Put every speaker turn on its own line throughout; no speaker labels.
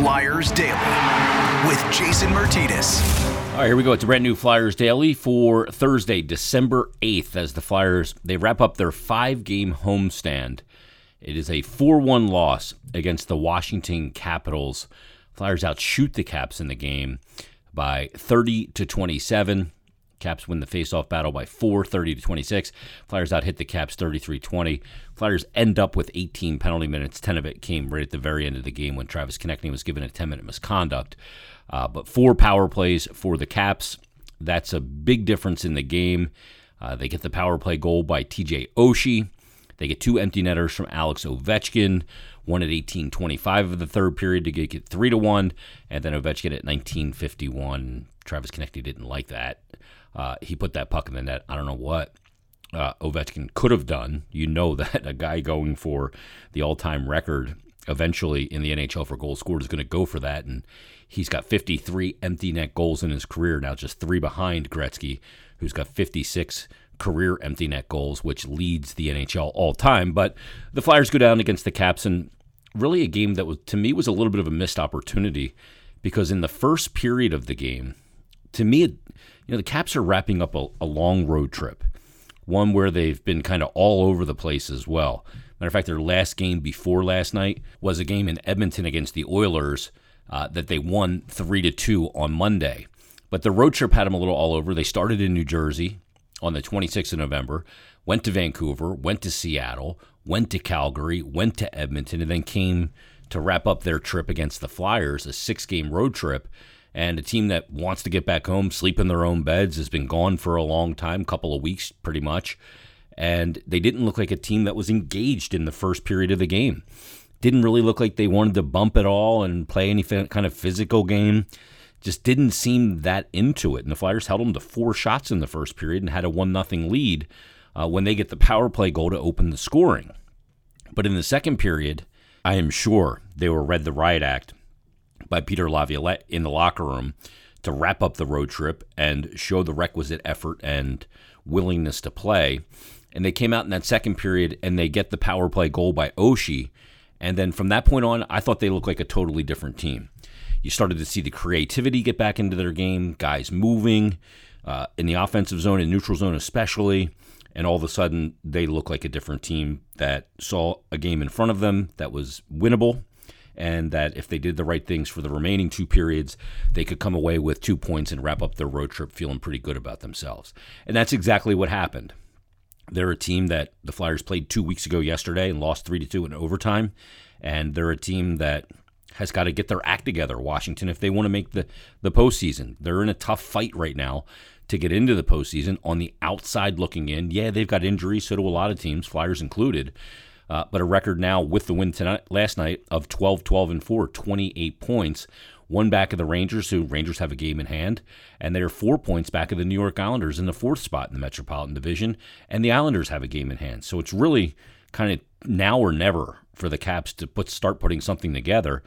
Flyers Daily with Jason Martinez.
All right, here we go. It's a brand new Flyers Daily for Thursday, December 8th, as the Flyers they wrap up their five-game homestand. It is a 4-1 loss against the Washington Capitals. Flyers outshoot the Caps in the game by 30 to 27. Caps win the faceoff battle by 4, 30 to 26. Flyers out hit the Caps 33 20. Flyers end up with 18 penalty minutes. 10 of it came right at the very end of the game when Travis Konecny was given a 10 minute misconduct. Uh, but four power plays for the Caps. That's a big difference in the game. Uh, they get the power play goal by TJ Oshie. They get two empty netters from Alex Ovechkin, one at 18:25 of the third period to get, get three to one, and then Ovechkin at 19:51. Travis Konecny didn't like that. Uh, he put that puck in the net. I don't know what uh, Ovechkin could have done. You know that a guy going for the all-time record eventually in the NHL for goals scored is going to go for that, and he's got 53 empty net goals in his career now, just three behind Gretzky, who's got 56 career empty net goals, which leads the NHL all time. But the Flyers go down against the Caps, and really a game that was to me was a little bit of a missed opportunity because in the first period of the game, to me, you know, the Caps are wrapping up a, a long road trip, one where they've been kind of all over the place as well. Matter of fact, their last game before last night was a game in Edmonton against the Oilers uh, that they won three to two on Monday. But the road trip had them a little all over. They started in New Jersey on the 26th of November, went to Vancouver, went to Seattle, went to Calgary, went to Edmonton, and then came to wrap up their trip against the Flyers, a six game road trip and a team that wants to get back home, sleep in their own beds, has been gone for a long time, couple of weeks pretty much, and they didn't look like a team that was engaged in the first period of the game. Didn't really look like they wanted to bump at all and play any kind of physical game. Just didn't seem that into it. And the Flyers held them to four shots in the first period and had a one nothing lead uh, when they get the power play goal to open the scoring. But in the second period, I am sure they were read the riot act by Peter Laviolette in the locker room to wrap up the road trip and show the requisite effort and willingness to play. And they came out in that second period and they get the power play goal by Oshie. And then from that point on, I thought they looked like a totally different team. You started to see the creativity get back into their game, guys moving uh, in the offensive zone and neutral zone, especially. And all of a sudden, they look like a different team that saw a game in front of them that was winnable and that if they did the right things for the remaining two periods, they could come away with two points and wrap up their road trip feeling pretty good about themselves. And that's exactly what happened. They're a team that the Flyers played two weeks ago yesterday and lost three to two in overtime, and they're a team that has got to get their act together. Washington, if they want to make the the postseason, they're in a tough fight right now to get into the postseason. On the outside looking in, yeah, they've got injuries. So do a lot of teams, Flyers included. Uh, but a record now with the win tonight, last night of 12, 12, and 4, 28 points. One back of the Rangers, who Rangers have a game in hand, and they're four points back of the New York Islanders in the fourth spot in the Metropolitan Division, and the Islanders have a game in hand. So it's really kind of now or never for the Caps to put start putting something together.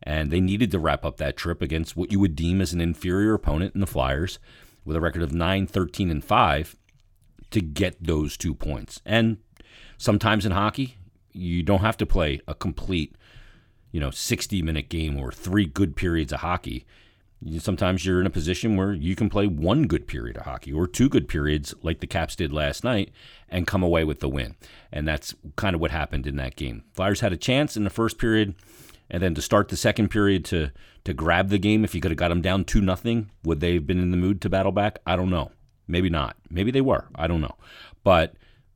And they needed to wrap up that trip against what you would deem as an inferior opponent in the Flyers with a record of 9, 13, and 5 to get those two points. And sometimes in hockey, you don't have to play a complete, you know, 60 minute game or three good periods of hockey. Sometimes you're in a position where you can play one good period of hockey or two good periods like the Caps did last night and come away with the win. And that's kind of what happened in that game. Flyers had a chance in the first period and then to start the second period to to grab the game if you could have got them down 2 nothing, would they have been in the mood to battle back? I don't know. Maybe not. Maybe they were. I don't know. But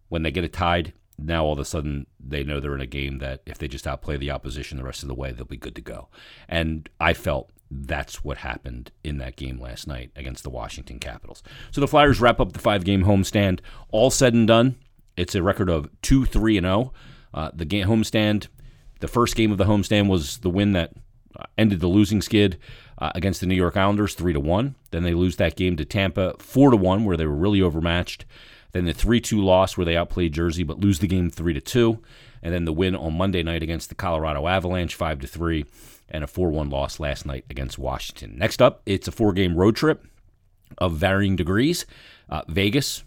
when they get it tied, now all of a sudden they know they're in a game that if they just outplay the opposition the rest of the way, they'll be good to go. And I felt that's what happened in that game last night against the Washington Capitals. So the Flyers wrap up the five game homestand. All said and done, it's a record of 2 3 and 0. Uh, the game homestand, the first game of the homestand was the win that uh, ended the losing skid uh, against the New York Islanders 3 to 1. Then they lose that game to Tampa 4 to 1 where they were really overmatched. Then the 3 2 loss where they outplayed Jersey but lose the game 3 2. And then the win on Monday night against the Colorado Avalanche 5 3. And a 4 1 loss last night against Washington. Next up, it's a four game road trip of varying degrees. Uh, Vegas,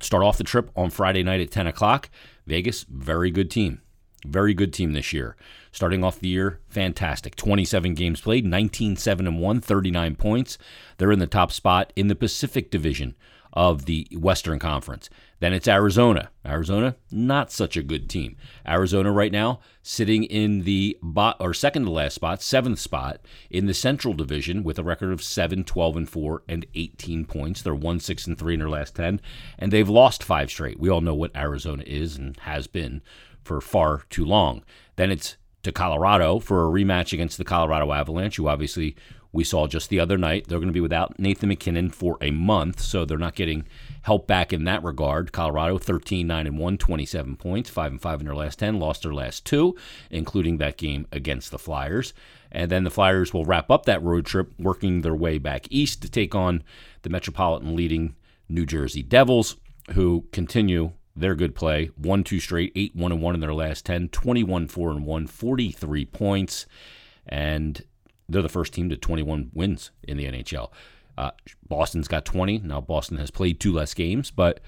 start off the trip on Friday night at 10 o'clock. Vegas, very good team. Very good team this year. Starting off the year, fantastic. 27 games played, 19 7 and 1, 39 points. They're in the top spot in the Pacific Division of the Western Conference. Then it's Arizona. Arizona, not such a good team. Arizona right now sitting in the bot or second to last spot, seventh spot in the Central Division with a record of 7, 12 and 4 and 18 points. They're 1, 6 and 3 in their last 10 and they've lost 5 straight. We all know what Arizona is and has been for far too long. Then it's to Colorado for a rematch against the Colorado Avalanche, who obviously we saw just the other night. They're going to be without Nathan MacKinnon for a month, so they're not getting help back in that regard. Colorado 13 9 and 1, 27 points, 5 and 5 in their last 10, lost their last 2, including that game against the Flyers. And then the Flyers will wrap up that road trip working their way back east to take on the Metropolitan leading New Jersey Devils, who continue their good play. 1 2 straight, 8 1 and 1 in their last 10, 21 4 and 1, 43 points. And they're the first team to 21 wins in the NHL. Uh, Boston's got 20. Now, Boston has played two less games, but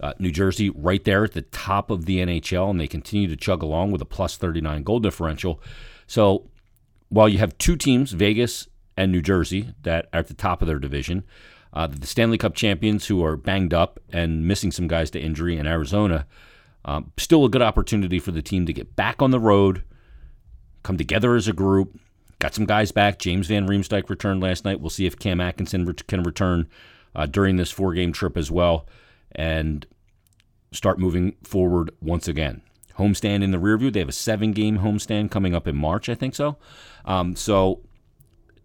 uh, New Jersey right there at the top of the NHL, and they continue to chug along with a plus 39 goal differential. So while you have two teams, Vegas and New Jersey, that are at the top of their division, uh, the Stanley Cup champions who are banged up and missing some guys to injury in Arizona, um, still a good opportunity for the team to get back on the road, come together as a group, Got some guys back. James Van Riemsdyk returned last night. We'll see if Cam Atkinson can return uh, during this four game trip as well and start moving forward once again. Homestand in the rear view. They have a seven game homestand coming up in March, I think so. Um, so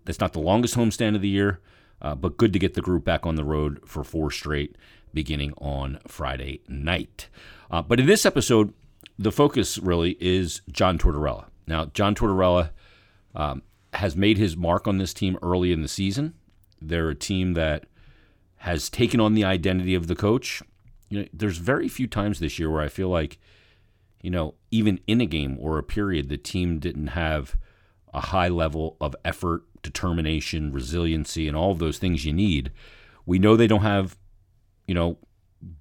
that's not the longest homestand of the year, uh, but good to get the group back on the road for four straight beginning on Friday night. Uh, but in this episode, the focus really is John Tortorella. Now, John Tortorella um, has made his mark on this team early in the season. They're a team that has taken on the identity of the coach. You know, there's very few times this year where I feel like, you know, even in a game or a period, the team didn't have a high level of effort, determination, resiliency, and all of those things you need. We know they don't have, you know,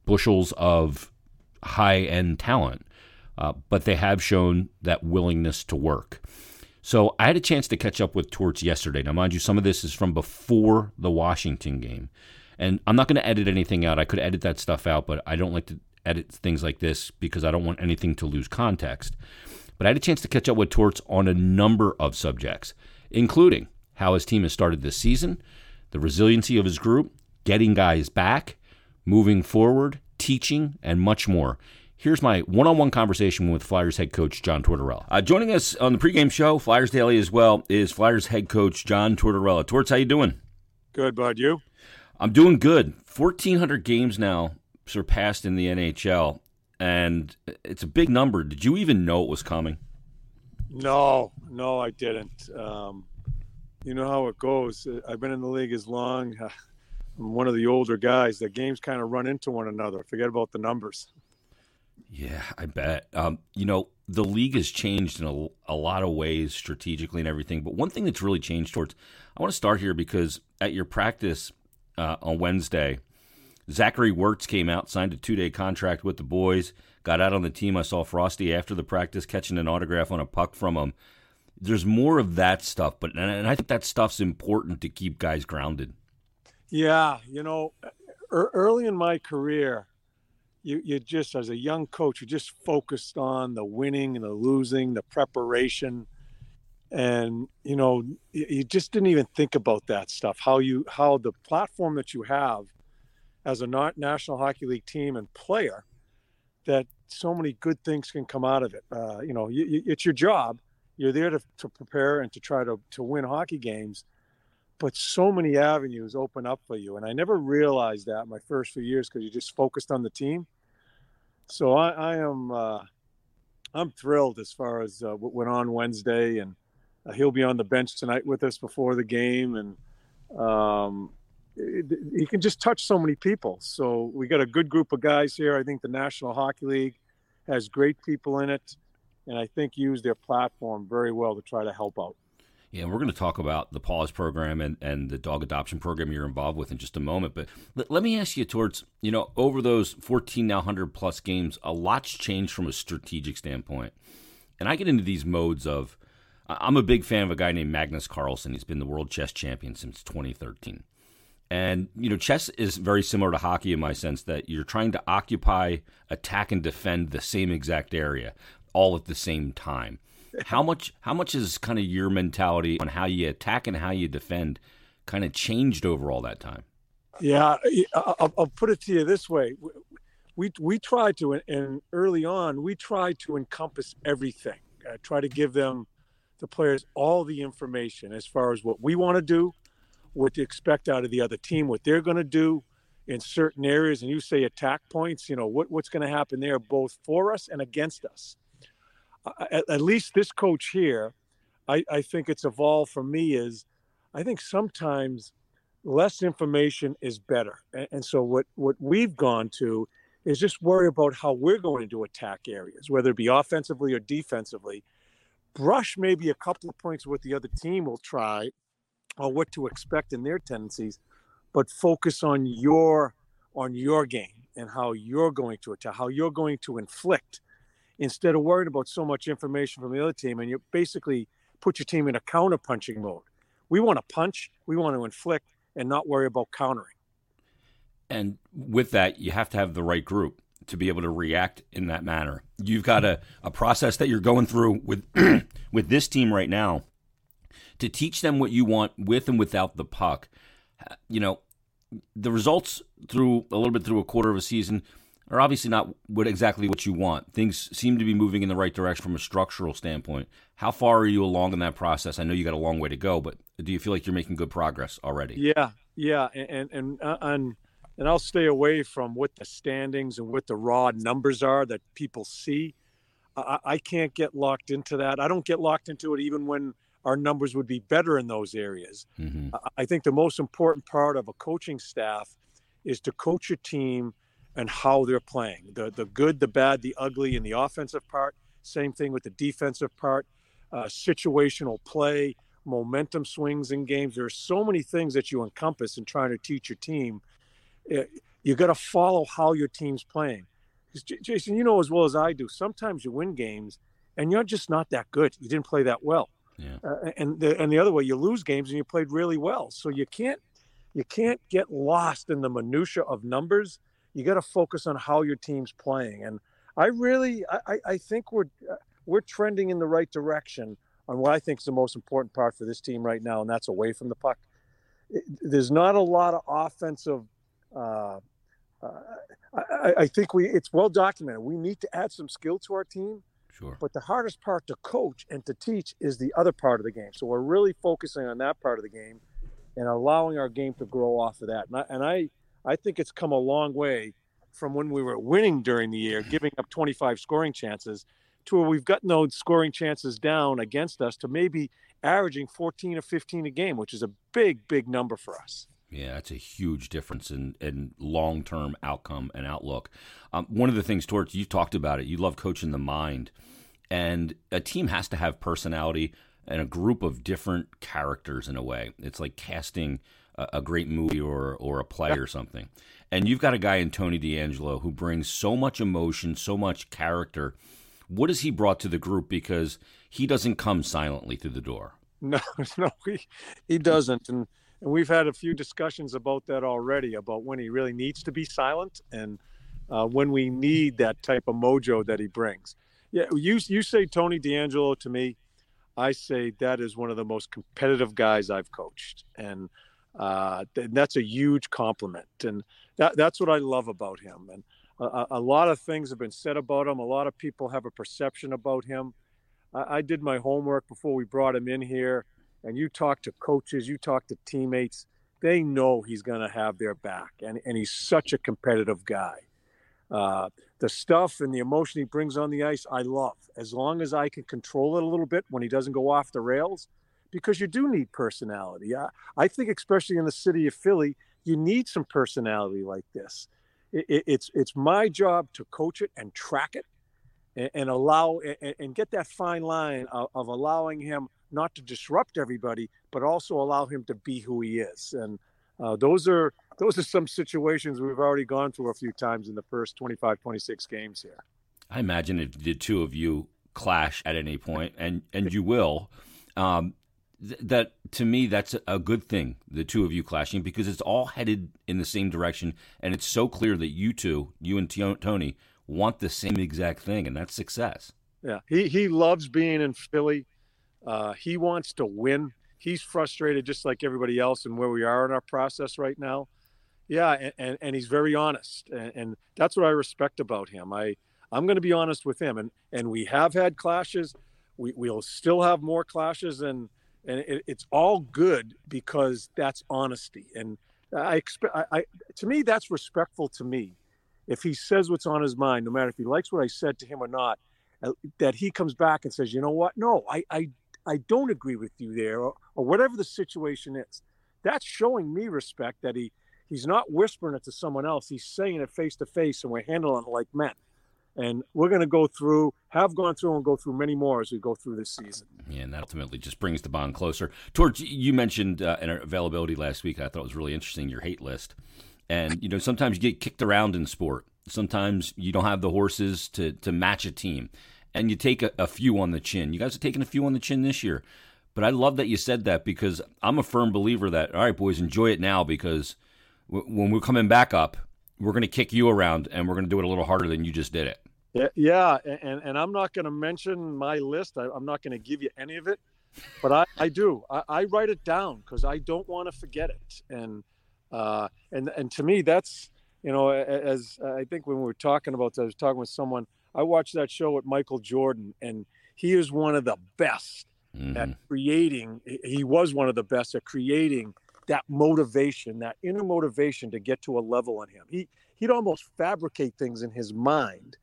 bushels of high end talent, uh, but they have shown that willingness to work. So I had a chance to catch up with Torts yesterday. Now, mind you, some of this is from before the Washington game. And I'm not going to edit anything out. I could edit that stuff out, but I don't like to edit things like this because I don't want anything to lose context. But I had a chance to catch up with Torts on a number of subjects, including how his team has started this season, the resiliency of his group, getting guys back, moving forward, teaching, and much more. Here's my one-on-one conversation with Flyers head coach John Tortorella. Uh, joining us on the pregame show, Flyers Daily as well, is Flyers head coach John Tortorella. Torts, how you doing?
Good, bud. You?
I'm doing good. 1,400 games now surpassed in the NHL, and it's a big number. Did you even know it was coming?
No, no, I didn't. Um, you know how it goes. I've been in the league as long. I'm one of the older guys. The games kind of run into one another. Forget about the numbers.
Yeah, I bet. Um, you know, the league has changed in a, a, lot of ways strategically and everything. But one thing that's really changed Torts, I want to start here because at your practice uh, on Wednesday, Zachary Wirtz came out, signed a two day contract with the boys, got out on the team. I saw Frosty after the practice catching an autograph on a puck from him. There's more of that stuff, but and I think that stuff's important to keep guys grounded.
Yeah, you know, early in my career, you you just as a young coach you just focused on the winning and the losing the preparation. And you know you just didn't even think about that stuff how you how the platform that you have as a national hockey league team and player that so many good things can come out of it. Uh, you know you, you, it's your job. You're there to, to prepare and to try to, to win hockey games but so many avenues open up for you. And I never realized that my first few years because you just focused on the team. So I, I am uh, I'm thrilled as far as uh, what went on Wednesday, and uh, he'll be on the bench tonight with us before the game, and um, he can just touch so many people. So we got a good group of guys here. I think the National Hockey League has great people in it, and I think use their platform very well to try to help out.
Yeah, we're going to talk about the Paws program and, and the dog adoption program you're involved with in just a moment. But let, let me ask you Torts, you know, over those 14 now 100 plus games, a lot's changed from a strategic standpoint. and I get into these modes of I'm a big fan of a guy named Magnus Carlsen. He's been the world chess champion since 2013. And, you know, chess is very similar to hockey in my sense that you're trying to occupy, attack, and defend the same exact area all at the same time. How much how much is kind of your mentality on how you attack and how you defend kind of changed over all that time?
Yeah, I'll, I'll put it to you this way: we we try to, and early on, we try to encompass everything. Try to give them the players all the information as far as what we want to do, what to expect out of the other team, what they're going to do in certain areas. And you say attack points, you know, what, what's going to happen there, both for us and against us. At, at, least this coach here, I, I think it's evolved for me is I think sometimes less information is better. And, and so what, what we've gone to is just worry about how we're going to attack areas, whether it be offensively or defensively. Brush maybe a couple of points what the other team will try or what to expect in their tendencies, but focus on your on your game and how you're going to attack, how you're going to inflict, instead of worrying about so much information from the other team, and you basically put your team in a counter punching mode. We want to punch, we want to inflict, and not worry about countering.
And with that, you have to have the right group to be able to react in that manner. You've got a, a process that you're going through with with this team right now to teach them what you want with and without the puck. You know, the results through a little bit through a quarter of a season are obviously not what exactly what you want. Things seem to be moving in the right direction from a structural standpoint. How far are you along in that process? I know you got a long way to go, but do you feel like you're making good progress already?
Yeah, yeah, and and uh, and and I'll stay away from what the standings and what the raw numbers are that people see. I, I can't get locked into that. I don't get locked into it even when our numbers would be better in those areas. Mm-hmm. I think the most important part of a coaching staff is to coach a team and how they're playing the the good, the bad, the ugly, and the offensive part. Same thing with the defensive part, uh, situational play, momentum swings in games. There are so many things that you encompass in trying to teach your team. Uh, you got to follow how your team's playing. Jason, you know as well as I do. Sometimes you win games and you're just not that good. You didn't play that well. Yeah. Uh, and the and the other way, you lose games and you played really well. So you can't you can't get lost in the minutia of numbers. You got to focus on how your team's playing. And I really I, I think we're uh, we're trending in the right direction on what I think is the most important part for this team right now, and that's away from the puck. There's not a lot of offensive. Uh, uh, I, I, think we it's well documented. We need to add some skill to our team,
Sure.
But the hardest part to coach and to teach is the other part of the game. So we're really focusing on that part of the game and allowing our game to grow off of that. And I, and I, I think it's come a long way from when we were winning during the year, giving up 25 scoring chances, to where we've gotten those scoring chances down against us to maybe averaging 14 or 15 a game, which is a big, big number for us.
Yeah, that's a huge difference in, in long term outcome and outlook. Um, one of the things, Torts, you talked about it. You love coaching the mind, and a team has to have personality and a group of different characters in a way. It's like casting a, a great movie or or a play or something. And you've got a guy in Tony DeAngelo who brings so much emotion, so much character. What has he brought to the group? Because he doesn't come silently through the door.
No, no, he he doesn't, and and we've had a few discussions about that already about when he really needs to be silent and uh, when we need that type of mojo that he brings. Yeah, you you say Tony DeAngelo to me, I say that is one of the most competitive guys I've coached, and uh, that's a huge compliment, and that that's what I love about him. And a, a, lot of things have been said about him. A lot of people have a perception about him. I, I did my homework before we brought him in here and you talk to coaches, you talk to teammates, they know he's going to have their back. And, and he's such a competitive guy. Uh, the stuff and the emotion he brings on the ice, I love. As long as I can control it a little bit when he doesn't go off the rails, because you do need personality. I, I think, especially in the city of Philly, you need some personality like this. It, it, it's it's my job to coach it and track it, and, and allow and, and, get that fine line of, of allowing him not to disrupt everybody, but also allow him to be who he is. And uh, those are those are some situations we've already gone through a few times in the first 25, 26 games here.
I imagine if the two of you clash at any point, and and you will. Um, th- that to me, that's a good thing. The two of you clashing because it's all headed in the same direction, and it's so clear that you two, you and Tony, want the same exact thing, and that's success.
Yeah, he he loves being in Philly. Uh, he wants to win. He's frustrated just like everybody else and where we are in our process right now. Yeah, and, and, and he's very honest, and, and, that's what I respect about him. I I'm going to be honest with him, and and we have had clashes. We we'll still have more clashes, and and it, it's all good because that's honesty. And I expect I, I to me that's respectful to me. If he says what's on his mind, no matter if he likes what I said to him or not, uh, that he comes back and says, you know what? No, I I I don't agree with you there, or, or whatever the situation is. That's showing me respect that he he's not whispering it to someone else. He's saying it face to face, and we're handling it like men. And we're going to go through, have gone through, and go through many more as we go through this season.
Yeah, and that ultimately just brings the bond closer. Torts you mentioned uh, an availability last week. I thought it was really interesting your hate list, and you know sometimes you get kicked around in sport. Sometimes you don't have the horses to to match a team and you take a, a few on the chin. You guys are taking a few on the chin this year. But I love that you said that because I'm a firm believer that, all right, boys, enjoy it now because w- when we're coming back up, we're going to kick you around and we're going to do it a little harder than you just did it.
Yeah, yeah. And, and I'm not going to mention my list. I, am not going to give you any of it, but I, I do. I, I write it down because I don't want to forget it. And, uh, and, and to me, that's, you know, as I think when we were talking about this, I was talking with someone – I watched that show with Michael Jordan, and he is one of the best mm-hmm. at creating. He was one of the best at creating that motivation, that inner motivation to get to a level on him. He he'd almost fabricate things in his mind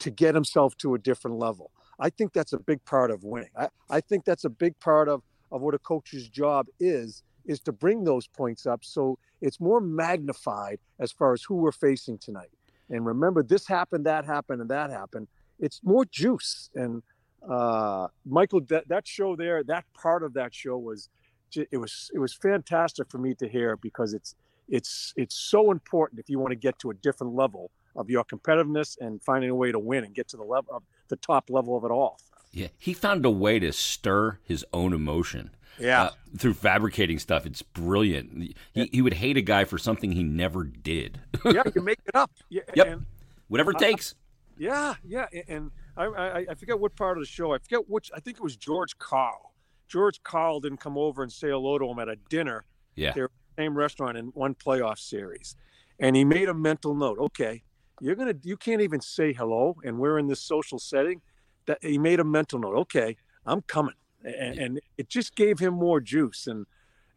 to get himself to a different level. I think that's a big part of winning. I, I think that's a big part of, of what a coach's job is, is to bring those points up so it's more magnified as far as who we're facing tonight and remember this happened that happened and that happened it's more juice and uh, michael that, that show there that part of that show was it was it was fantastic for me to hear because it's it's it's so important if you want to get to a different level of your competitiveness and finding a way to win and get to the level of the top level of it all
yeah he found a way to stir his own emotion
yeah. Uh,
through fabricating stuff. It's brilliant. He, he would hate a guy for something he never did.
yeah, you make it up. Yeah,
yep. And, Whatever it takes.
yeah, yeah. And I, I, I forget what part of the show. I forget which. I think it was George Karl. George Karl didn't come over and say hello to him at a dinner.
Yeah.
They were the same restaurant in one playoff series. And he made a mental note. Okay, you're gonna you can't even say hello, and we're in this social setting. That he made a mental note. Okay, I'm coming and, and it just gave him more juice. And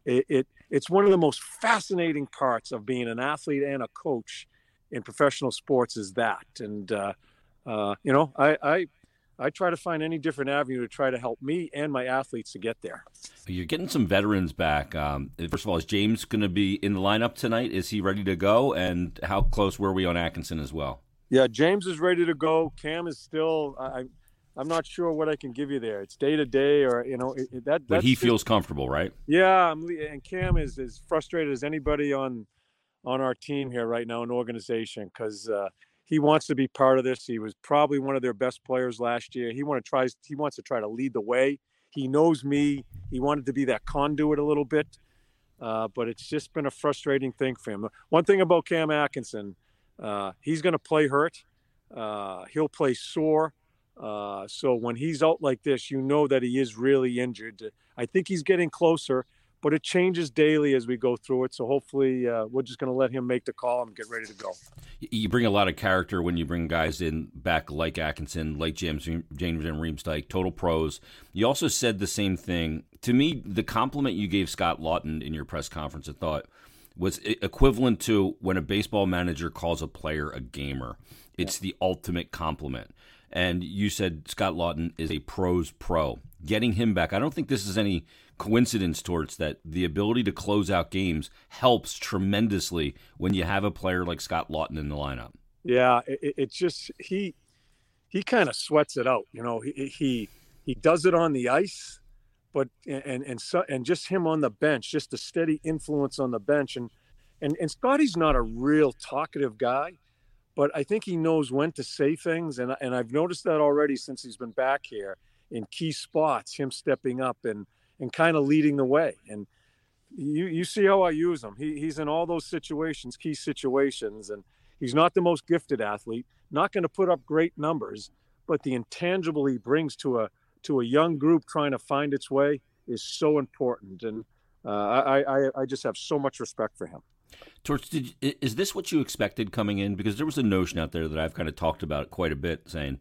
it, it it's one of the most fascinating parts of being an athlete and a coach in professional sports is that. And uh, uh, you know, I, I I try to find any different avenue to try to help me and my athletes to get there.
You're getting some veterans back. Um, first of all, is James going to be in the lineup tonight? Is he ready to go? And how close were we on Atkinson as well?
Yeah, James is ready to go. Cam is still. I, I'm not sure what I can give you there. It's day to day, or you know, it, that.
But he feels comfortable, right?
Yeah, I'm, and Cam is as frustrated as anybody on on our team here right now in organization because uh, he wants to be part of this. He was probably one of their best players last year. He want to try. He wants to try to lead the way. He knows me. He wanted to be that conduit a little bit, uh, but it's just been a frustrating thing for him. One thing about Cam Atkinson, uh, he's going to play hurt. Uh, he'll play sore. Uh, so when he's out like this, you know that he is really injured. I think he's getting closer, but it changes daily as we go through it. So hopefully, uh, we're just going to let him make the call and get ready to go.
You bring a lot of character when you bring guys in back like Atkinson, like James James Van Riemsdyk, total pros. You also said the same thing to me. The compliment you gave Scott Laughton in your press conference, I thought was equivalent to when a baseball manager calls a player a gamer. It's the ultimate compliment. And you said Scott Laughton is a pros pro. Getting him back, I don't think this is any coincidence Torts that. The ability to close out games helps tremendously when you have a player like Scott Laughton in the lineup.
Yeah, it, it just he he kind of sweats it out. You know, he he he does it on the ice, but and and so and just him on the bench, just a steady influence on the bench, and and and Scotty's not a real talkative guy but I think he knows when to say things, and and I've noticed that already since he's been back here in key spots, him stepping up and and kind of leading the way. And you you see how I use him. He, he's in all those situations, key situations, and he's not the most gifted athlete, not going to put up great numbers, but the intangible he brings to a to a young group trying to find its way is so important. And uh, I, I I just have so much respect for him.
Torts, did, is this what you expected coming in? Because there was a notion out there that I've kind of talked about quite a bit, saying,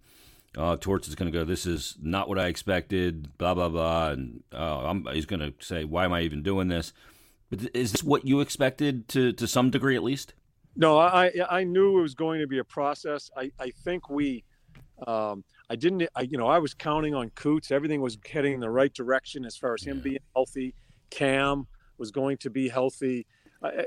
"Oh, Torts is going to go. This is not what I expected." Blah blah blah, and oh, he's going to say, "Why am I even doing this?" But is this what you expected to to some degree, at least?
No, I I knew it was going to be a process. I I think we. Um, I didn't, I, you know, I was counting on Coots. Everything was heading in the right direction as far as him yeah. being healthy. Cam was going to be healthy.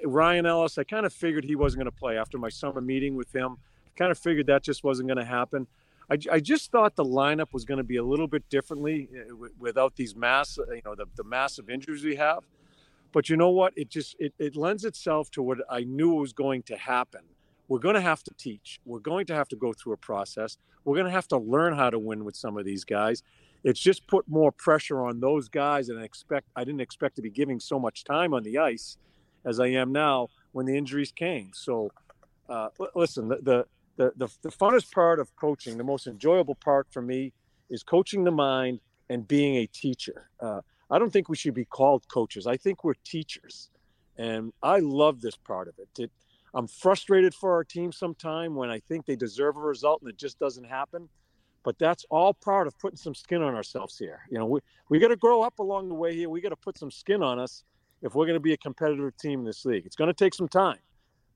Ryan Ellis, I kind of figured he wasn't going to play after my summer meeting with him. Kind of figured that just wasn't going to happen. I, I, just thought the lineup was going to be a little bit differently uh, without these mass, uh, you know, the, the massive injuries we have. But you know what? It just it, it lends itself to what I knew was going to happen. We're going to have to teach. We're going to have to go through a process. We're going to have to learn how to win with some of these guys. It's just put more pressure on those guys, and I expect I didn't expect to be giving so much time on the ice as I am now when the injuries came. So, uh, listen, the, the, the, the, the funnest part of coaching, the most enjoyable part for me is coaching the mind and being a teacher. Uh, I don't think we should be called coaches. I think we're teachers. And I love this part of it. it I'm frustrated for our team sometime when I think they deserve a result and it just doesn't happen. But that's all part of putting some skin on ourselves here. You know, we, we got to grow up along the way here. We got to put some skin on us if we're going to be a competitive team in this league. It's going to take some time,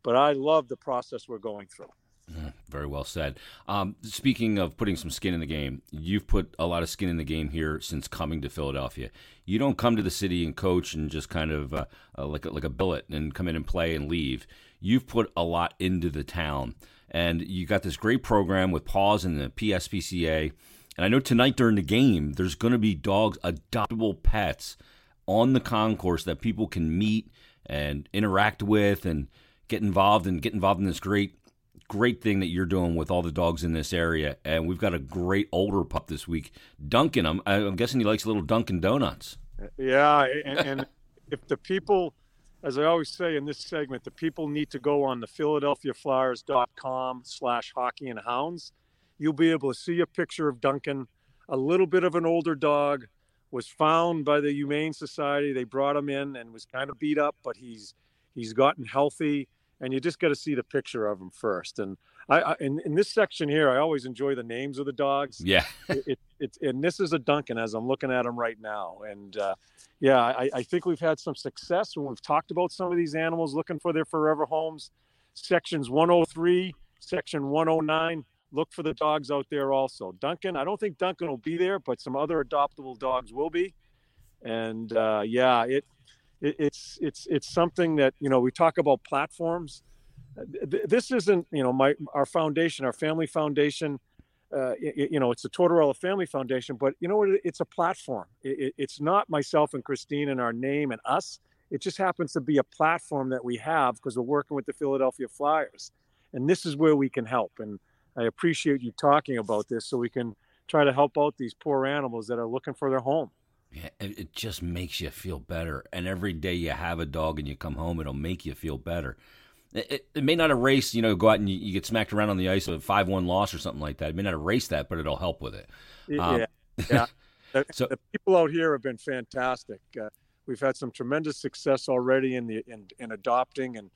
but I love the process we're going through.
Mm, very well said. Um, speaking of putting some skin in the game, you've put a lot of skin in the game here since coming to Philadelphia. You don't come to the city and coach and just kind of uh, uh, like a, like a billet and come in and play and leave. You've put a lot into the town, and you got this great program with Paws and the PSPCA. And I know tonight during the game, there's going to be dogs, adoptable pets on the concourse that people can meet and interact with and get involved and get involved in this great great thing that you're doing with all the dogs in this area. And we've got a great older pup this week duncan. I'm, I'm guessing he likes little dunkin donuts.
Yeah and, and if the people as i always say in this segment the people need to go on the philadelphiaflyers.com slash hockey and hounds. You'll be able to see a picture of duncan a little bit of an older dog was found by the Humane Society. They brought him in and was kind of beat up, but he's he's gotten healthy. And you just got to see the picture of him first. And I, I in, in, this section here, I always enjoy the names of the dogs.
Yeah.
it, it, and this is a Duncan as I'm looking at him right now. And uh, yeah, I, I think we've had some success when we've talked about some of these animals looking for their forever homes. Sections 103, section 109 look for the dogs out there also. Duncan, I don't think Duncan will be there, but some other adoptable dogs will be. And uh, yeah, it, it, it's it's it's something that you know we talk about platforms. This isn't you know my our foundation, our family foundation. Uh, it, you know, it's the Tortorella Family Foundation, but you know what? It's a platform. It, it's not myself and Christine and our name and us. It just happens to be a platform that we have because we're working with the Philadelphia Flyers, and this is where we can help. And I appreciate you talking about this so we can try to help out these poor animals that are looking for their home.
Yeah, it just makes you feel better. And every day you have a dog and you come home, it'll make you feel better. It, it, may not erase, you know, go out and you, you, get smacked around on the ice of a 5 1 loss or something like that. It may not erase that, but it'll help with it.
Um, yeah. yeah. the, so, the people out here have been fantastic. Uh, we've had some tremendous success already in the in, in adopting and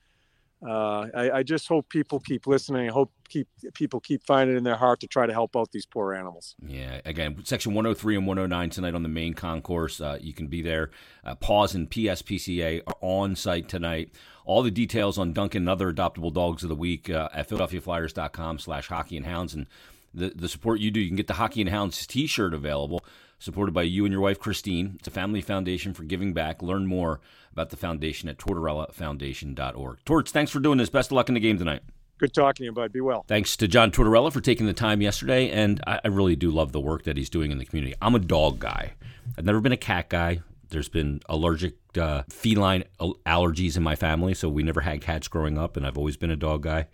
uh, I, I, just hope people keep listening. I hope keep people keep finding in their heart to try to help out these poor animals.
Yeah, again, section 103 and 109 tonight on the main concourse. Uh, you can be there. Uh, Paws and PSPCA are on site tonight. All the details on Duncan and other adoptable dogs of the week uh, at philadelphiaflyers.com slash hockey and hounds. And the, the support you do, you can get the Hockey and Hounds t-shirt available supported by you and your wife, Christine. It's a family foundation for giving back. Learn more about the foundation at tortorellafoundation.org. Torts, thanks for doing this. Best of luck in the game tonight.
Good talking to you, bud. Be well.
Thanks to John Tortorella for taking the time yesterday, and I, I really do love the work that he's doing in the community. I'm a dog guy. I've never been a cat guy. There's been allergic uh, feline allergies in my family, so we never had cats growing up, and I've always been a dog guy.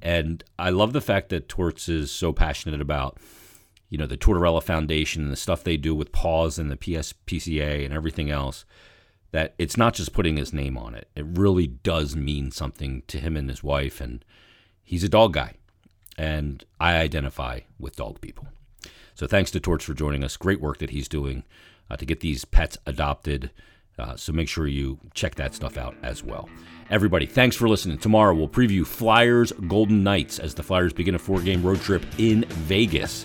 And I love the fact that Torts is so passionate about, you know, the Tortorella Foundation and the stuff they do with Paws and the PSPCA and everything else. That it's not just putting his name on it. It really does mean something to him and his wife. And he's a dog guy. And I identify with dog people. So thanks to Torts for joining us. Great work that he's doing uh, to get these pets adopted. Uh, so make sure you check that stuff out as well. Everybody, thanks for listening. Tomorrow we'll preview Flyers Golden Knights as the Flyers begin a four game road trip in Vegas.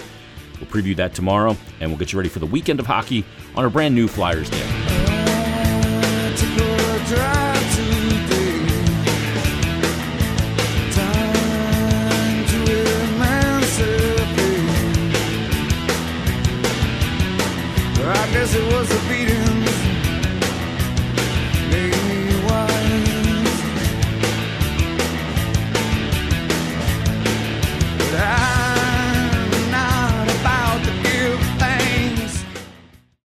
We'll preview that tomorrow, and we'll get you ready for the weekend of hockey on our brand new Flyers Day.
it was a